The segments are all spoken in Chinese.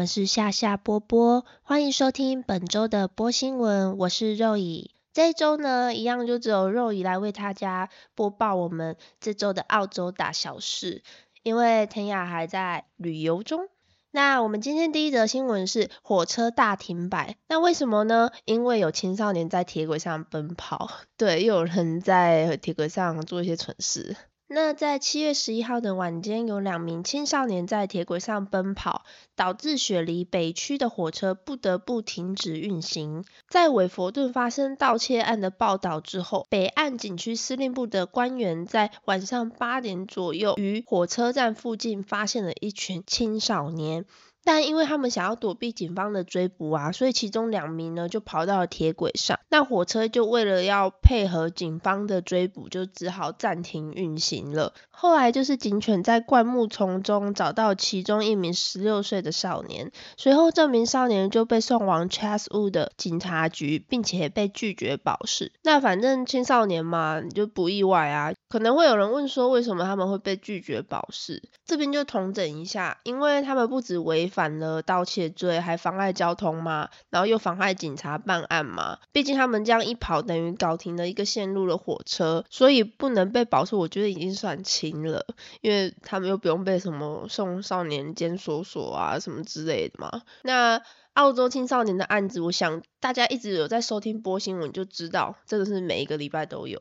我们是夏夏波波，欢迎收听本周的波新闻，我是肉乙。这一周呢，一样就只有肉乙来为大家播报我们这周的澳洲大小事，因为天雅还在旅游中。那我们今天第一则新闻是火车大停摆，那为什么呢？因为有青少年在铁轨上奔跑，对，又有人在铁轨上做一些蠢事。那在七月十一号的晚间，有两名青少年在铁轨上奔跑，导致雪梨北区的火车不得不停止运行。在韦佛顿发生盗窃案的报道之后，北岸警区司令部的官员在晚上八点左右，于火车站附近发现了一群青少年。但因为他们想要躲避警方的追捕啊，所以其中两名呢就跑到了铁轨上。那火车就为了要配合警方的追捕，就只好暂停运行了。后来就是警犬在灌木丛中找到其中一名十六岁的少年，随后这名少年就被送往 Chatswood 的警察局，并且被拒绝保释。那反正青少年嘛，就不意外啊。可能会有人问说，为什么他们会被拒绝保释？这边就统整一下，因为他们不止违反了盗窃罪，还妨碍交通嘛，然后又妨碍警察办案嘛。毕竟他们这样一跑，等于搞停了一个线路的火车，所以不能被保释，我觉得已经算轻了，因为他们又不用被什么送少年监所所啊什么之类的嘛。那澳洲青少年的案子，我想大家一直有在收听播新闻就知道，真的是每一个礼拜都有。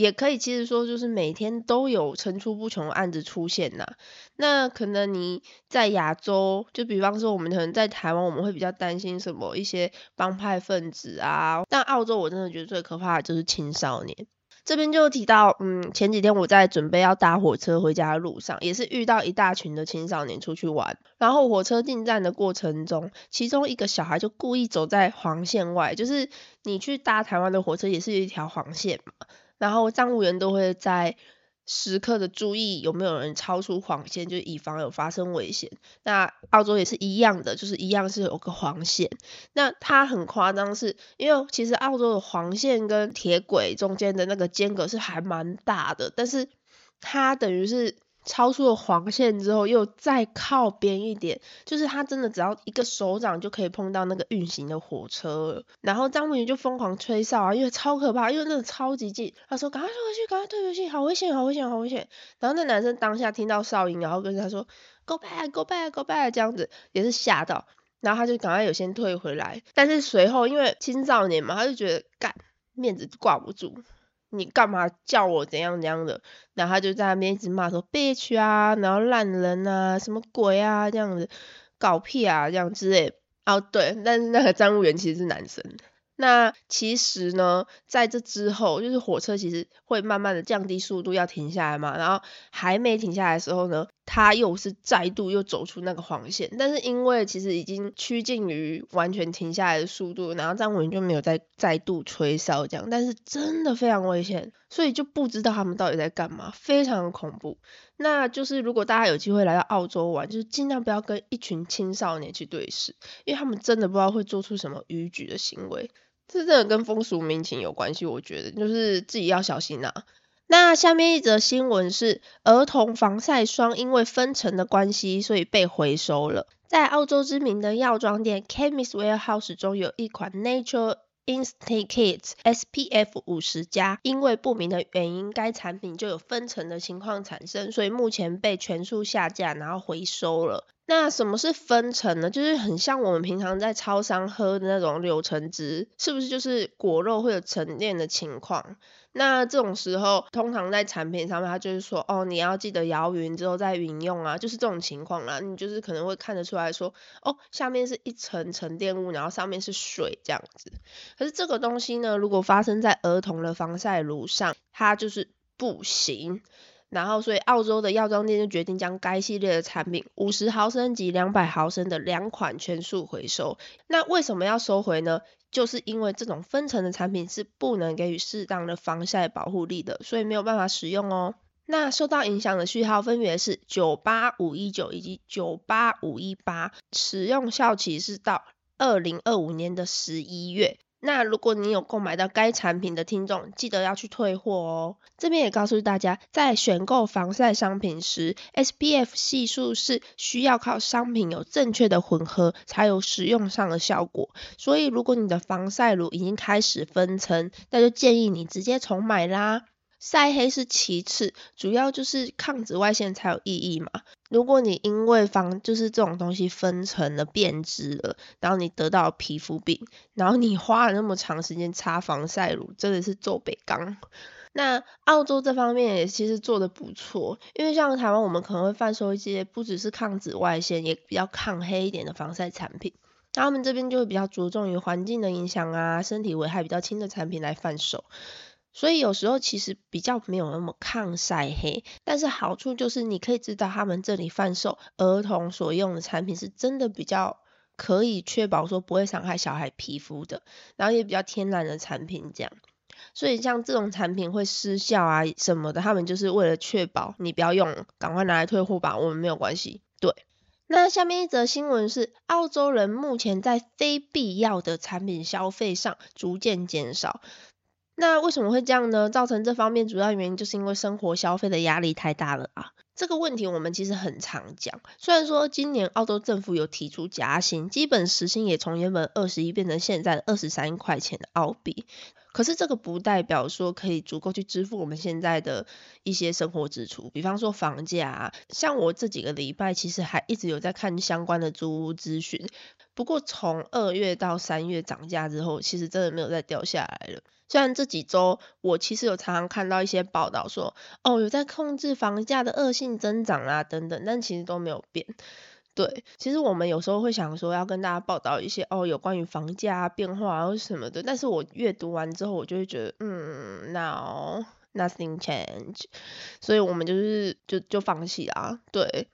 也可以，其实说就是每天都有层出不穷的案子出现呐。那可能你在亚洲，就比方说我们可能在台湾，我们会比较担心什么一些帮派分子啊。但澳洲我真的觉得最可怕的就是青少年。这边就提到，嗯，前几天我在准备要搭火车回家的路上，也是遇到一大群的青少年出去玩。然后火车进站的过程中，其中一个小孩就故意走在黄线外，就是你去搭台湾的火车也是一条黄线嘛。然后站务员都会在时刻的注意有没有人超出黄线，就以防有发生危险。那澳洲也是一样的，就是一样是有个黄线。那它很夸张，是因为其实澳洲的黄线跟铁轨中间的那个间隔是还蛮大的，但是它等于是。超出了黄线之后，又再靠边一点，就是他真的只要一个手掌就可以碰到那个运行的火车，然后张文宇就疯狂吹哨啊，因为超可怕，因为那个超级近，他说赶快退回去，赶快退回去，好危险，好危险，好危险。然后那男生当下听到哨音，然后跟他说 Go back, Go back, Go back，这样子也是吓到，然后他就赶快有先退回来，但是随后因为青少年嘛，他就觉得干面子挂不住。你干嘛叫我怎样怎样的？然后他就在那边一直骂说 bitch 啊，然后烂人啊，什么鬼啊这样子，搞屁啊这样之类。哦对，但是那个站务员其实是男生。那其实呢，在这之后，就是火车其实会慢慢的降低速度，要停下来嘛。然后还没停下来的时候呢，他又是再度又走出那个黄线。但是因为其实已经趋近于完全停下来的速度，然后张文就没有再再度吹哨这样。但是真的非常危险，所以就不知道他们到底在干嘛，非常恐怖。那就是如果大家有机会来到澳洲玩，就是尽量不要跟一群青少年去对视，因为他们真的不知道会做出什么逾矩的行为。这真的跟风俗民情有关系，我觉得就是自己要小心呐。那下面一则新闻是，儿童防晒霜因为分层的关系，所以被回收了。在澳洲知名的药妆店 Chemist Warehouse 中，有一款 Nature Instinct Kids SPF 五十加，因为不明的原因，该产品就有分层的情况产生，所以目前被全数下架，然后回收了。那什么是分层呢？就是很像我们平常在超商喝的那种柳橙汁，是不是就是果肉会有沉淀的情况？那这种时候，通常在产品上面，它就是说，哦，你要记得摇匀之后再饮用啊，就是这种情况啦。你就是可能会看得出来说，哦，下面是一层沉淀物，然后上面是水这样子。可是这个东西呢，如果发生在儿童的防晒乳上，它就是不行。然后，所以澳洲的药妆店就决定将该系列的产品五十毫升及两百毫升的两款全数回收。那为什么要收回呢？就是因为这种分层的产品是不能给予适当的防晒保护力的，所以没有办法使用哦。那受到影响的序号分别是九八五一九以及九八五一八，使用效期是到二零二五年的十一月。那如果你有购买到该产品的听众，记得要去退货哦。这边也告诉大家，在选购防晒商品时，SPF 系数是需要靠商品有正确的混合才有使用上的效果。所以如果你的防晒乳已经开始分层，那就建议你直接重买啦。晒黑是其次，主要就是抗紫外线才有意义嘛。如果你因为防就是这种东西分层了变质了，然后你得到皮肤病，然后你花了那么长时间擦防晒乳，真的是做北刚。那澳洲这方面也其实做的不错，因为像台湾我们可能会贩售一些不只是抗紫外线，也比较抗黑一点的防晒产品，那他们这边就会比较着重于环境的影响啊，身体危害比较轻的产品来贩售。所以有时候其实比较没有那么抗晒黑，但是好处就是你可以知道他们这里贩售儿童所用的产品是真的比较可以确保说不会伤害小孩皮肤的，然后也比较天然的产品这样。所以像这种产品会失效啊什么的，他们就是为了确保你不要用，赶快拿来退货吧，我们没有关系。对，那下面一则新闻是澳洲人目前在非必要的产品消费上逐渐减少。那为什么会这样呢？造成这方面主要原因就是因为生活消费的压力太大了啊。这个问题我们其实很常讲，虽然说今年澳洲政府有提出加薪，基本时薪也从原本二十一变成现在的二十三块钱的澳币，可是这个不代表说可以足够去支付我们现在的一些生活支出，比方说房价啊。像我这几个礼拜其实还一直有在看相关的租屋资讯，不过从二月到三月涨价之后，其实真的没有再掉下来了。虽然这几周我其实有常常看到一些报道说，哦有在控制房价的恶性增长啊等等，但其实都没有变。对，其实我们有时候会想说要跟大家报道一些哦有关于房价变化或什么的，但是我阅读完之后我就会觉得，嗯，no nothing change，所以我们就是就就放弃啦。对，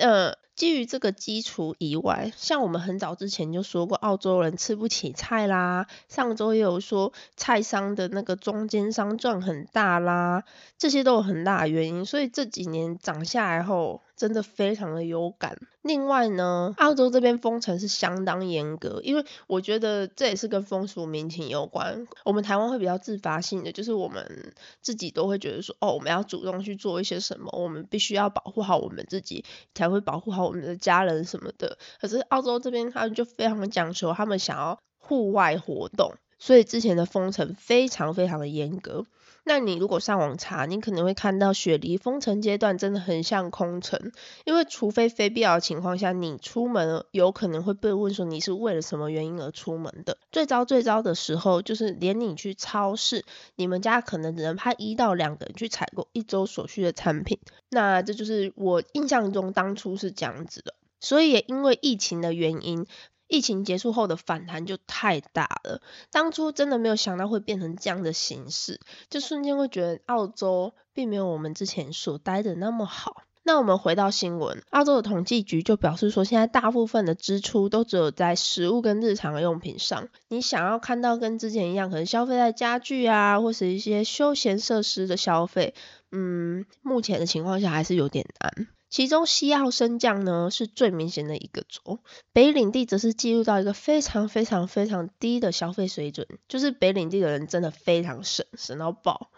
呃。基于这个基础以外，像我们很早之前就说过，澳洲人吃不起菜啦。上周也有说，菜商的那个中间商赚很大啦，这些都有很大的原因。所以这几年涨下来后，真的非常的有感。另外呢，澳洲这边封城是相当严格，因为我觉得这也是跟风俗民情有关。我们台湾会比较自发性的，就是我们自己都会觉得说，哦，我们要主动去做一些什么，我们必须要保护好我们自己，才会保护好。我们的家人什么的，可是澳洲这边他们就非常讲求，他们想要户外活动，所以之前的封城非常非常的严格。那你如果上网查，你可能会看到雪梨封城阶段真的很像空城，因为除非非必要的情况下，你出门有可能会被问说你是为了什么原因而出门的。最糟最糟的时候，就是连你去超市，你们家可能只能派一到两个人去采购一周所需的产品。那这就是我印象中当初是这样子的，所以也因为疫情的原因。疫情结束后的反弹就太大了，当初真的没有想到会变成这样的形式，就瞬间会觉得澳洲并没有我们之前所待的那么好。那我们回到新闻，澳洲的统计局就表示说，现在大部分的支出都只有在食物跟日常用品上，你想要看到跟之前一样，可能消费在家具啊，或是一些休闲设施的消费，嗯，目前的情况下还是有点难。其中西澳升降呢是最明显的一个州，北领地则是记录到一个非常非常非常低的消费水准，就是北领地的人真的非常省，省到爆。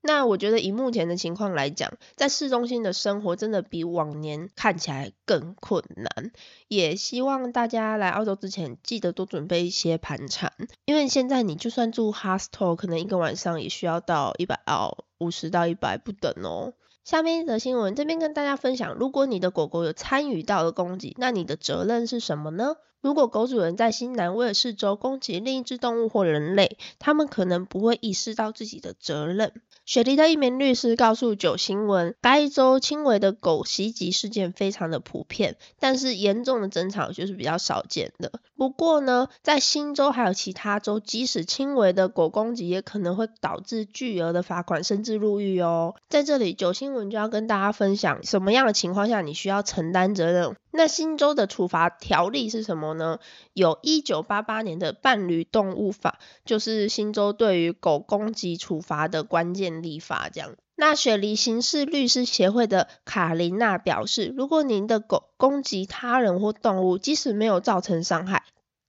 那我觉得以目前的情况来讲，在市中心的生活真的比往年看起来更困难。也希望大家来澳洲之前记得多准备一些盘缠，因为现在你就算住 hostel，可能一个晚上也需要到一百澳，五十到一百不等哦。下面一则新闻，这边跟大家分享，如果你的狗狗有参与到了攻击，那你的责任是什么呢？如果狗主人在新南威尔士州攻击另一只动物或人类，他们可能不会意识到自己的责任。雪梨的一名律师告诉九新闻，该州轻微的狗袭击事件非常的普遍，但是严重的争吵就是比较少见的。不过呢，在新州还有其他州，即使轻微的狗攻击也可能会导致巨额的罚款，甚至入狱哦。在这里，九新闻就要跟大家分享什么样的情况下你需要承担责任。那新州的处罚条例是什么呢？有一九八八年的伴侣动物法，就是新州对于狗攻击处罚的关键立法。这样，那雪梨刑事律师协会的卡琳娜表示，如果您的狗攻击他人或动物，即使没有造成伤害，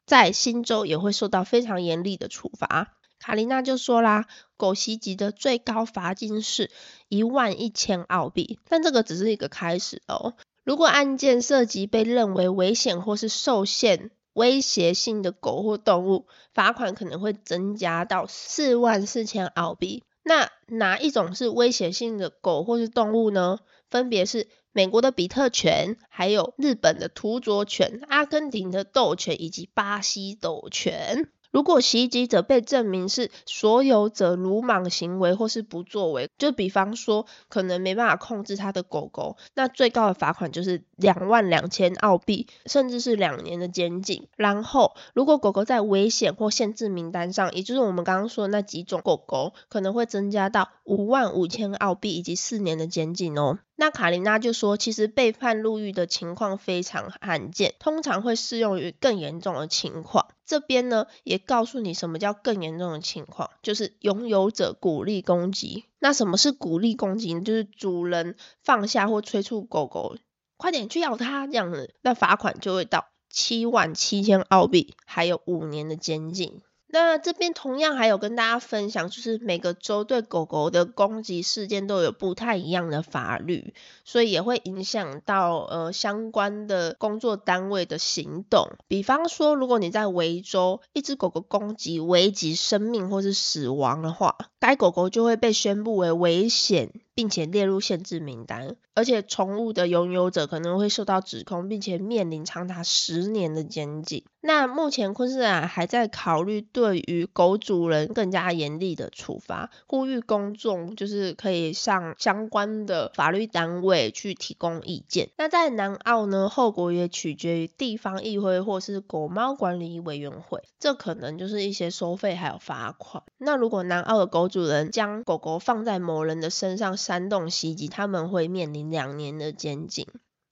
在新州也会受到非常严厉的处罚。卡琳娜就说啦，狗袭击的最高罚金是一万一千澳币，但这个只是一个开始哦。如果案件涉及被认为危险或是受限、威胁性的狗或动物，罚款可能会增加到四万四千澳币。那哪一种是威胁性的狗或是动物呢？分别是美国的比特犬，还有日本的土佐犬、阿根廷的斗犬以及巴西斗犬。如果袭击者被证明是所有者鲁莽行为或是不作为，就比方说可能没办法控制他的狗狗，那最高的罚款就是两万两千澳币，甚至是两年的监禁。然后，如果狗狗在危险或限制名单上，也就是我们刚刚说的那几种狗狗，可能会增加到五万五千澳币以及四年的监禁哦。那卡琳娜就说，其实被判入狱的情况非常罕见，通常会适用于更严重的情况。这边呢也告诉你什么叫更严重的情况，就是拥有者鼓励攻击。那什么是鼓励攻击？就是主人放下或催促狗狗快点去咬它这样子，那罚款就会到七万七千澳币，还有五年的监禁。那这边同样还有跟大家分享，就是每个州对狗狗的攻击事件都有不太一样的法律，所以也会影响到呃相关的工作单位的行动。比方说，如果你在维州，一只狗狗攻击危及生命或是死亡的话，该狗狗就会被宣布为危险。并且列入限制名单，而且宠物的拥有者可能会受到指控，并且面临长达十年的监禁。那目前昆士兰还在考虑对于狗主人更加严厉的处罚，呼吁公众就是可以向相关的法律单位去提供意见。那在南澳呢，后果也取决于地方议会或是狗猫管理委员会，这可能就是一些收费还有罚款。那如果南澳的狗主人将狗狗放在某人的身上，煽动袭击，他们会面临两年的监禁。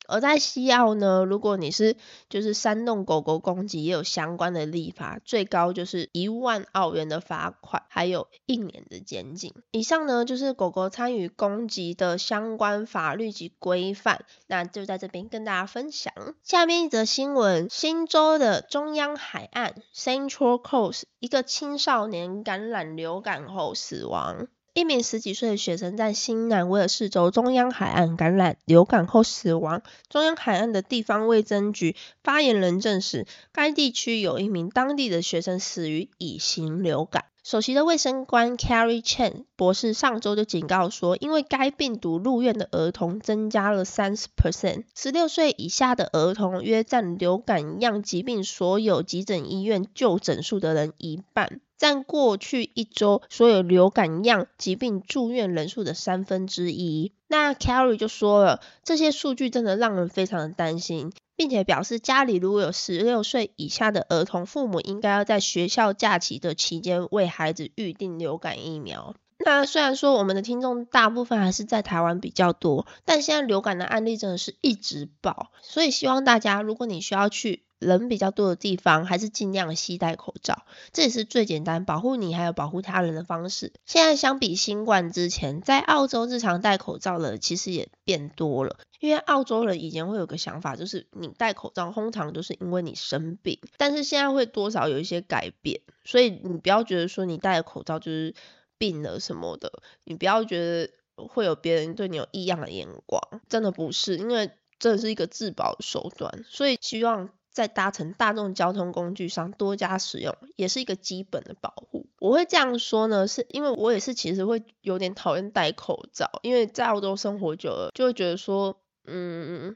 而在西澳呢，如果你是就是煽动狗狗攻击，也有相关的立法，最高就是一万澳元的罚款，还有一年的监禁。以上呢就是狗狗参与攻击的相关法律及规范，那就在这边跟大家分享。下面一则新闻：新州的中央海岸 （Central Coast） 一个青少年感染流感后死亡。一名十几岁的学生在新南威尔士州中央海岸感染流感后死亡。中央海岸的地方卫生局发言人证实，该地区有一名当地的学生死于乙型流感。首席的卫生官 Carrie Chen 博士上周就警告说，因为该病毒入院的儿童增加了三十 percent，十六岁以下的儿童约占流感样疾病所有急诊医院就诊数的人一半。占过去一周所有流感样疾病住院人数的三分之一。那 Carrie 就说了，这些数据真的让人非常的担心，并且表示家里如果有十六岁以下的儿童，父母应该要在学校假期的期间为孩子预定流感疫苗。那虽然说我们的听众大部分还是在台湾比较多，但现在流感的案例真的是一直爆，所以希望大家，如果你需要去。人比较多的地方，还是尽量携带口罩，这也是最简单保护你还有保护他人的方式。现在相比新冠之前，在澳洲日常戴口罩的其实也变多了，因为澳洲人以前会有个想法，就是你戴口罩通常都是因为你生病，但是现在会多少有一些改变，所以你不要觉得说你戴口罩就是病了什么的，你不要觉得会有别人对你有异样的眼光，真的不是，因为这是一个自保手段，所以希望。在搭乘大众交通工具上多加使用，也是一个基本的保护。我会这样说呢，是因为我也是其实会有点讨厌戴口罩，因为在澳洲生活久了，就会觉得说，嗯，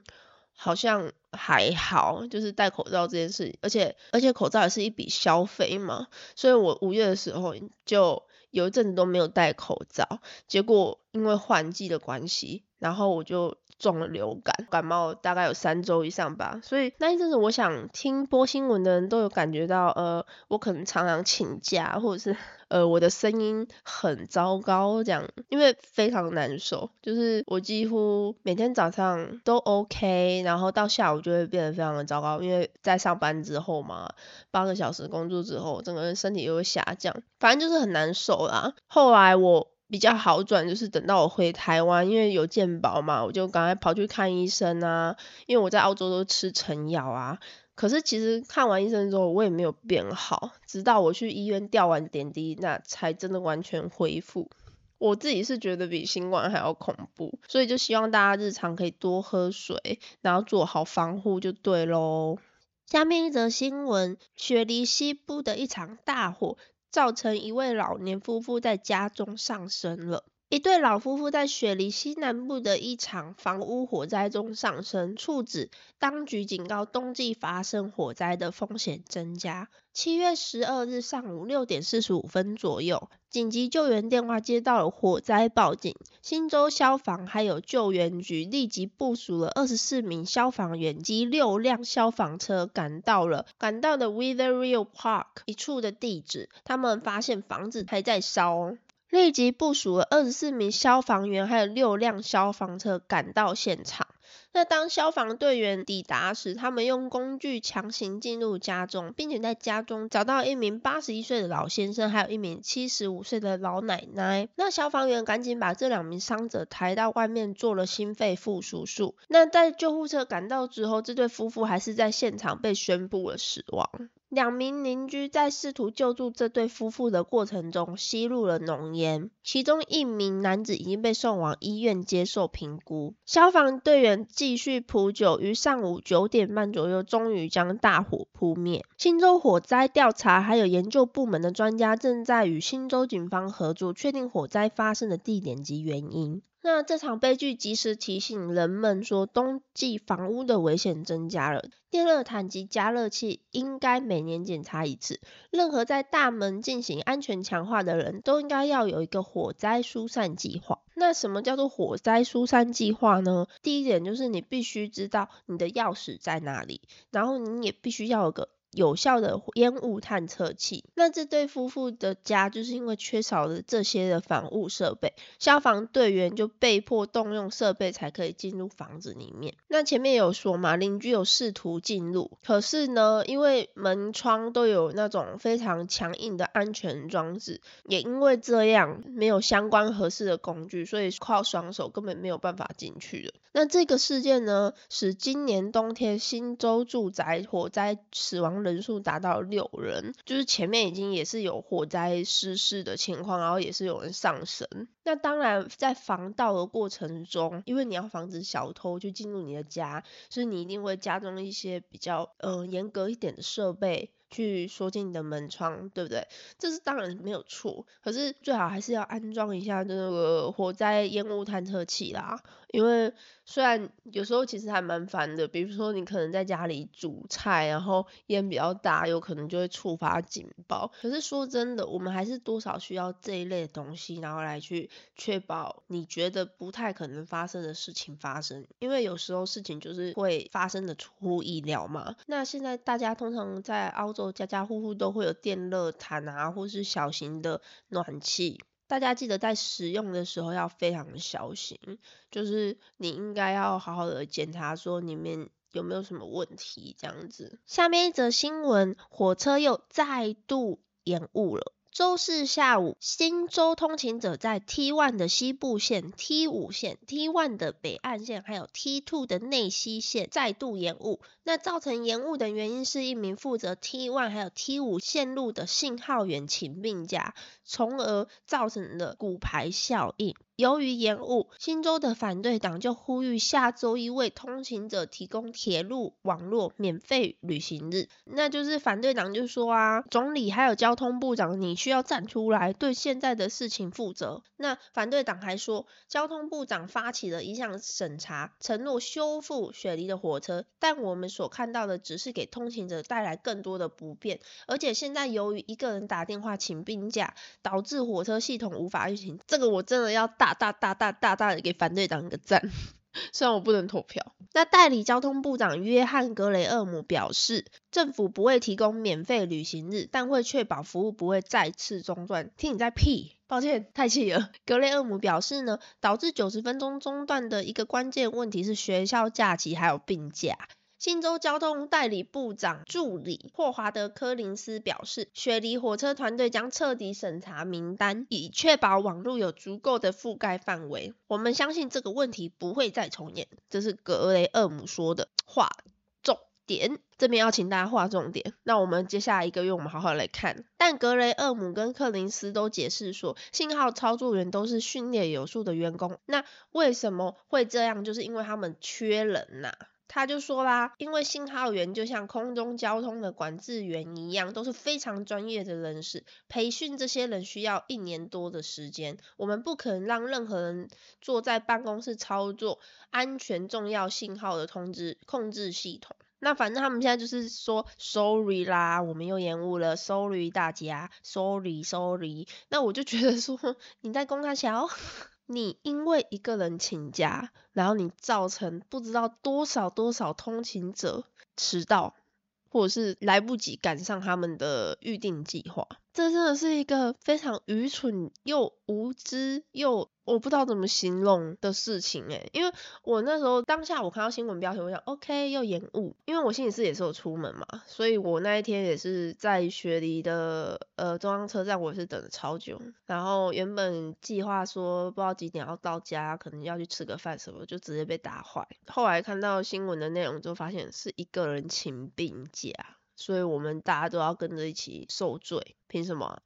好像还好，就是戴口罩这件事，而且而且口罩也是一笔消费嘛，所以我五月的时候就有一阵子都没有戴口罩，结果因为换季的关系，然后我就。中了流感，感冒大概有三周以上吧，所以那一阵子，我想听播新闻的人都有感觉到，呃，我可能常常请假，或者是呃我的声音很糟糕这样，因为非常难受，就是我几乎每天早上都 OK，然后到下午就会变得非常的糟糕，因为在上班之后嘛，八个小时工作之后，整个人身体又会下降，反正就是很难受啦。后来我。比较好转，就是等到我回台湾，因为有健保嘛，我就赶快跑去看医生啊。因为我在澳洲都吃成药啊，可是其实看完医生之后，我也没有变好，直到我去医院吊完点滴，那才真的完全恢复。我自己是觉得比新冠还要恐怖，所以就希望大家日常可以多喝水，然后做好防护就对喽。下面一则新闻：雪梨西部的一场大火，造成一位老年夫妇在家中丧生了。一对老夫妇在雪梨西南部的一场房屋火灾中丧生，促使当局警告冬季发生火灾的风险增加。七月十二日上午六点四十五分左右，紧急救援电话接到了火灾报警，新州消防还有救援局立即部署了二十四名消防员及六辆消防车赶到了赶到的 Witherill Park 一处的地址，他们发现房子还在烧。立即部署了二十四名消防员，还有六辆消防车赶到现场。那当消防队员抵达时，他们用工具强行进入家中，并且在家中找到一名八十一岁的老先生，还有一名七十五岁的老奶奶。那消防员赶紧把这两名伤者抬到外面做了心肺复苏术。那在救护车赶到之后，这对夫妇还是在现场被宣布了死亡。两名邻居在试图救助这对夫妇的过程中吸入了浓烟，其中一名男子已经被送往医院接受评估。消防队员继续扑救，于上午九点半左右，终于将大火扑灭。新州火灾调查还有研究部门的专家正在与新州警方合作，确定火灾发生的地点及原因。那这场悲剧及时提醒人们说，冬季房屋的危险增加了。电热毯及加热器应该每年检查一次。任何在大门进行安全强化的人都应该要有一个火灾疏散计划。那什么叫做火灾疏散计划呢？第一点就是你必须知道你的钥匙在哪里，然后你也必须要有个。有效的烟雾探测器。那这对夫妇的家就是因为缺少了这些的防雾设备，消防队员就被迫动用设备才可以进入房子里面。那前面有说嘛，邻居有试图进入，可是呢，因为门窗都有那种非常强硬的安全装置，也因为这样没有相关合适的工具，所以靠双手根本没有办法进去的。那这个事件呢，使今年冬天新州住宅火灾死亡。人数达到六人，就是前面已经也是有火灾失事的情况，然后也是有人上升。那当然，在防盗的过程中，因为你要防止小偷去进入你的家，所以你一定会加装一些比较呃严格一点的设备。去锁紧你的门窗，对不对？这是当然没有错，可是最好还是要安装一下这个火灾烟雾探测器啦。因为虽然有时候其实还蛮烦的，比如说你可能在家里煮菜，然后烟比较大，有可能就会触发警报。可是说真的，我们还是多少需要这一类的东西，然后来去确保你觉得不太可能发生的事情发生。因为有时候事情就是会发生的出乎意料嘛。那现在大家通常在澳洲。家家户户都会有电热毯啊，或是小型的暖气。大家记得在使用的时候要非常小心，就是你应该要好好的检查说里面有没有什么问题这样子。下面一则新闻，火车又再度延误了。周四下午，新州通勤者在 T1 的西部线、T5 线、T1 的北岸线，还有 T2 的内西线再度延误。那造成延误的原因是一名负责 T1 还有 T5 线路的信号员请病假，从而造成了骨牌效应。由于延误，新州的反对党就呼吁下周一为通勤者提供铁路网络免费旅行日。那就是反对党就说啊，总理还有交通部长，你需要站出来对现在的事情负责。那反对党还说，交通部长发起了一项审查，承诺修复雪梨的火车，但我们所看到的只是给通勤者带来更多的不便。而且现在由于一个人打电话请病假，导致火车系统无法运行，这个我真的要大。大大大大大的给反对党一个赞，虽然我不能投票。那代理交通部长约翰格雷厄姆表示，政府不会提供免费旅行日，但会确保服务不会再次中断。听你在屁，抱歉，太气了。格雷厄姆表示呢，导致九十分钟中断的一个关键问题是学校假期还有病假。新州交通代理部长助理霍华德·科林斯表示，雪梨火车团队将彻底审查名单，以确保网络有足够的覆盖范围。我们相信这个问题不会再重演。这是格雷厄姆说的话。点，这边要请大家画重点。那我们接下来一个月，我们好好来看。但格雷厄姆跟克林斯都解释说，信号操作员都是训练有素的员工。那为什么会这样？就是因为他们缺人呐。他就说啦，因为信号员就像空中交通的管制员一样，都是非常专业的人士，培训这些人需要一年多的时间。我们不可能让任何人坐在办公室操作安全重要信号的通知控制系统。那反正他们现在就是说，sorry 啦，我们又延误了，sorry 大家，sorry sorry。那我就觉得说，你在公开桥。你因为一个人请假，然后你造成不知道多少多少通勤者迟到，或者是来不及赶上他们的预定计划，这真的是一个非常愚蠢又无知又。我不知道怎么形容的事情诶，因为我那时候当下我看到新闻标题，我想 OK 又延误，因为我星期四也是有出门嘛，所以我那一天也是在雪梨的呃中央车站，我也是等了超久，然后原本计划说不知道几点要到家，可能要去吃个饭什么，就直接被打坏。后来看到新闻的内容，就发现是一个人请病假，所以我们大家都要跟着一起受罪，凭什么？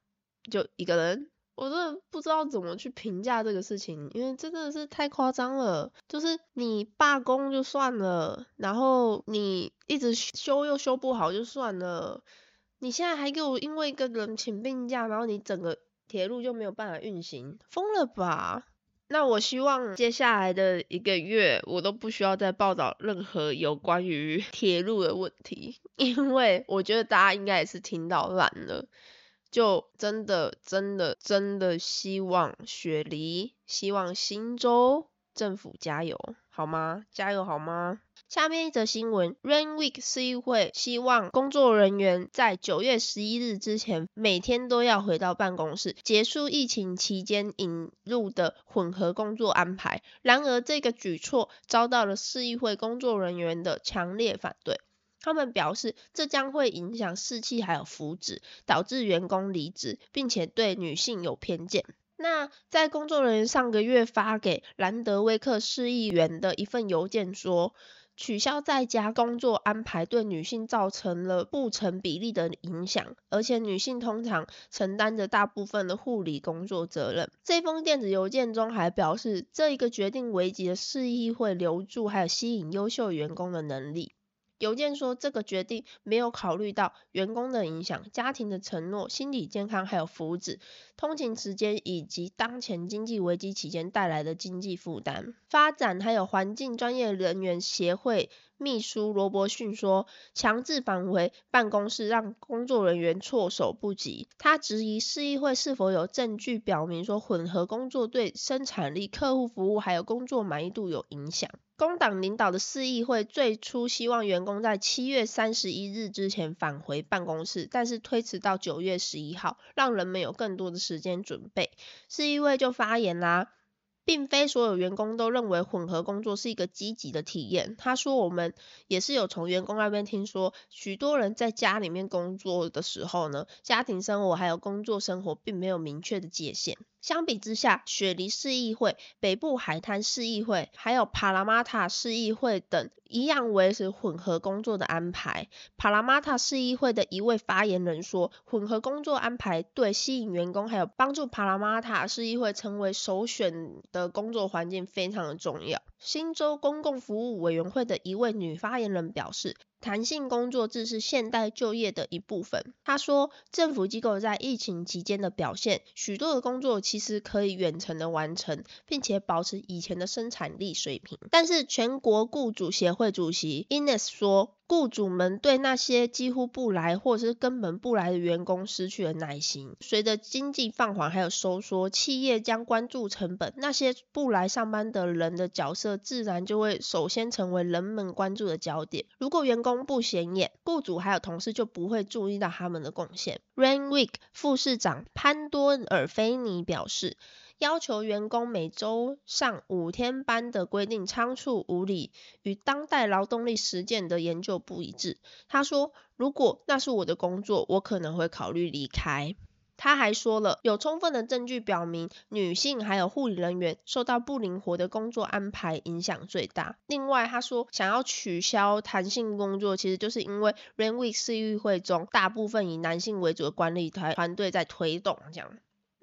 就一个人？我真的不知道怎么去评价这个事情，因为真的是太夸张了。就是你罢工就算了，然后你一直修又修不好就算了，你现在还给我因为一个人请病假，然后你整个铁路就没有办法运行，疯了吧？那我希望接下来的一个月，我都不需要再报道任何有关于 铁路的问题，因为我觉得大家应该也是听到烂了。就真的真的真的希望雪梨，希望新州政府加油，好吗？加油好吗？下面一则新闻，Rain Week 市议会希望工作人员在九月十一日之前，每天都要回到办公室，结束疫情期间引入的混合工作安排。然而，这个举措遭到了市议会工作人员的强烈反对。他们表示，这将会影响士气还有福祉，导致员工离职，并且对女性有偏见。那在工作人员上个月发给兰德威克市议员的一份邮件说，取消在家工作安排对女性造成了不成比例的影响，而且女性通常承担着大部分的护理工作责任。这封电子邮件中还表示，这一个决定危及了市议会留住还有吸引优秀员工的能力。邮件说，这个决定没有考虑到员工的影响、家庭的承诺、心理健康还有福祉、通勤时间以及当前经济危机期间带来的经济负担。发展还有环境专业人员协会。秘书罗伯逊说：“强制返回办公室让工作人员措手不及。”他质疑市议会是否有证据表明说混合工作对生产力、客户服务还有工作满意度有影响。工党领导的市议会最初希望员工在七月三十一日之前返回办公室，但是推迟到九月十一号，让人们有更多的时间准备。市议会就发言啦。并非所有员工都认为混合工作是一个积极的体验。他说，我们也是有从员工那边听说，许多人在家里面工作的时候呢，家庭生活还有工作生活并没有明确的界限。相比之下，雪梨市议会、北部海滩市议会，还有帕拉马塔市议会等一样维持混合工作的安排。帕拉马塔市议会的一位发言人说，混合工作安排对吸引员工，还有帮助帕拉马塔市议会成为首选的工作环境非常的重要。新州公共服务委员会的一位女发言人表示。弹性工作制是现代就业的一部分。他说，政府机构在疫情期间的表现，许多的工作其实可以远程的完成，并且保持以前的生产力水平。但是，全国雇主协会主席 Innes 说。雇主们对那些几乎不来或者是根本不来的员工失去了耐心。随着经济放缓还有收缩，企业将关注成本，那些不来上班的人的角色自然就会首先成为人们关注的焦点。如果员工不显眼，雇主还有同事就不会注意到他们的贡献。Rainweek 副市长潘多尔菲尼表示。要求员工每周上五天班的规定仓促无理，与当代劳动力实践的研究不一致。他说：“如果那是我的工作，我可能会考虑离开。”他还说了，有充分的证据表明，女性还有护理人员受到不灵活的工作安排影响最大。另外，他说想要取消弹性工作，其实就是因为 Rainweek 市议会中大部分以男性为主的管理团团队在推动这样。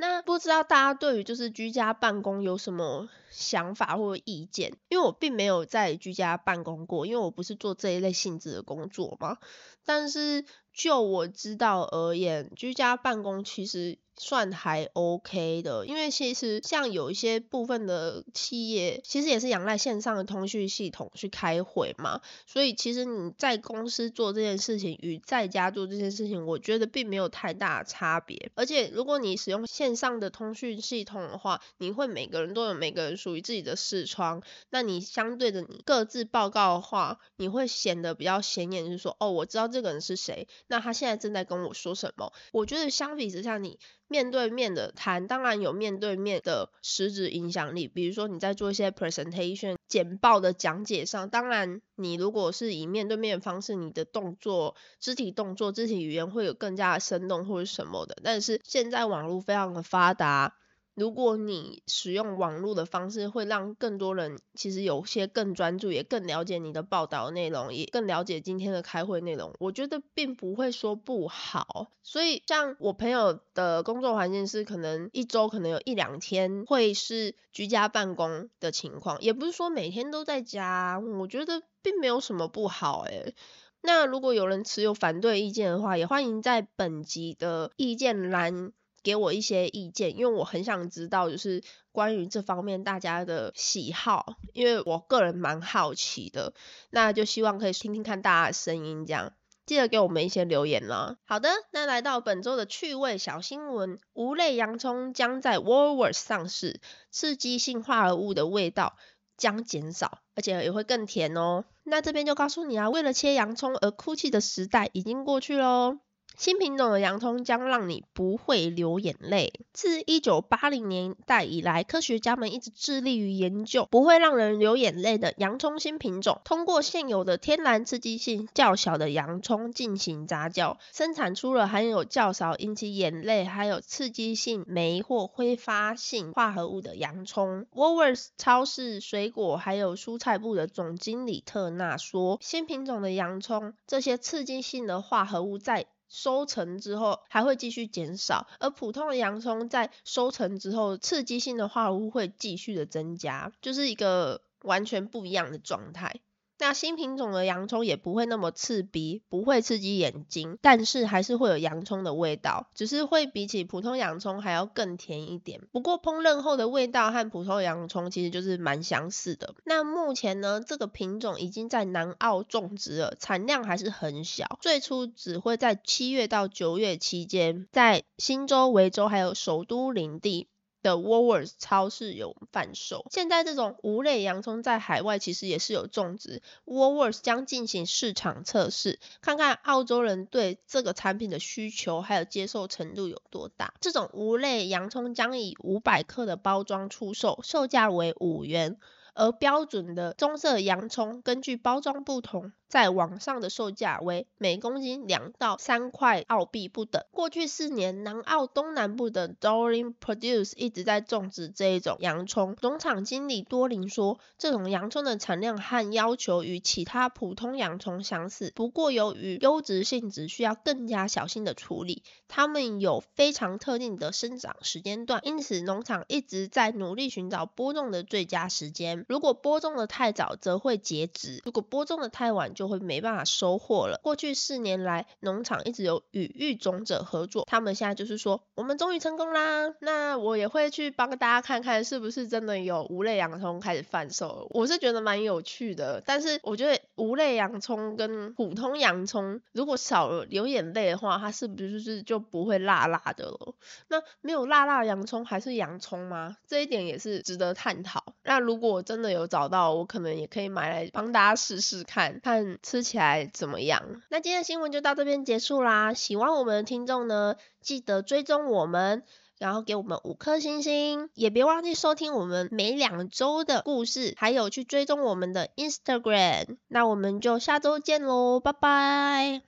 那不知道大家对于就是居家办公有什么想法或意见？因为我并没有在居家办公过，因为我不是做这一类性质的工作嘛。但是就我知道而言，居家办公其实。算还 OK 的，因为其实像有一些部分的企业，其实也是仰赖线上的通讯系统去开会嘛，所以其实你在公司做这件事情与在家做这件事情，我觉得并没有太大差别。而且如果你使用线上的通讯系统的话，你会每个人都有每个人属于自己的视窗，那你相对的你各自报告的话，你会显得比较显眼，就是说哦，我知道这个人是谁，那他现在正在跟我说什么。我觉得相比之下，你面对面的谈，当然有面对面的实质影响力。比如说你在做一些 presentation 简报的讲解上，当然你如果是以面对面的方式，你的动作、肢体动作、肢体语言会有更加的生动或者什么的。但是现在网络非常的发达。如果你使用网络的方式，会让更多人其实有些更专注，也更了解你的报道内容，也更了解今天的开会内容。我觉得并不会说不好。所以像我朋友的工作环境是，可能一周可能有一两天会是居家办公的情况，也不是说每天都在家。我觉得并没有什么不好诶。那如果有人持有反对意见的话，也欢迎在本集的意见栏。给我一些意见，因为我很想知道，就是关于这方面大家的喜好，因为我个人蛮好奇的，那就希望可以听听看大家的声音，这样记得给我们一些留言啦。好的，那来到本周的趣味小新闻，无泪洋葱将在 Woolworths 上市，刺激性化合物的味道将减少，而且也会更甜哦。那这边就告诉你啊，为了切洋葱而哭泣的时代已经过去喽。新品种的洋葱将让你不会流眼泪。自一九八零年代以来，科学家们一直致力于研究不会让人流眼泪的洋葱新品种。通过现有的天然刺激性较小的洋葱进行杂交，生产出了含有较少引起眼泪还有刺激性酶或挥发性化合物的洋葱。Woolworths 超市水果还有蔬菜部的总经理特纳说：“新品种的洋葱这些刺激性的化合物在。”收成之后还会继续减少，而普通的洋葱在收成之后，刺激性的化合物会继续的增加，就是一个完全不一样的状态。那新品种的洋葱也不会那么刺鼻，不会刺激眼睛，但是还是会有洋葱的味道，只是会比起普通洋葱还要更甜一点。不过烹饪后的味道和普通洋葱其实就是蛮相似的。那目前呢，这个品种已经在南澳种植了，产量还是很小，最初只会在七月到九月期间，在新州、维州还有首都领地。的 worse 超市有贩售。现在这种无类洋葱在海外其实也是有种植 worse 将进行市场测试，看看澳洲人对这个产品的需求还有接受程度有多大。这种无类洋葱将以五百克的包装出售，售价为五元。而标准的棕色洋葱，根据包装不同，在网上的售价为每公斤两到三块澳币不等。过去四年，南澳东南部的 Dorling Produce 一直在种植这一种洋葱。农场经理多林说，这种洋葱的产量和要求与其他普通洋葱相似，不过由于优质性质，需要更加小心的处理。它们有非常特定的生长时间段，因此农场一直在努力寻找播种的最佳时间。如果播种的太早，则会截止；如果播种的太晚，就就会没办法收获了。过去四年来，农场一直有与育种者合作，他们现在就是说，我们终于成功啦。那我也会去帮大家看看，是不是真的有无类洋葱开始贩售。我是觉得蛮有趣的，但是我觉得无类洋葱跟普通洋葱，如果少了流眼泪的话，它是不是就是就不会辣辣的了？那没有辣辣洋葱还是洋葱吗？这一点也是值得探讨。那如果真的有找到，我可能也可以买来帮大家试试看看，吃起来怎么样。那今天的新闻就到这边结束啦。喜欢我们的听众呢，记得追踪我们，然后给我们五颗星星，也别忘记收听我们每两周的故事，还有去追踪我们的 Instagram。那我们就下周见喽，拜拜。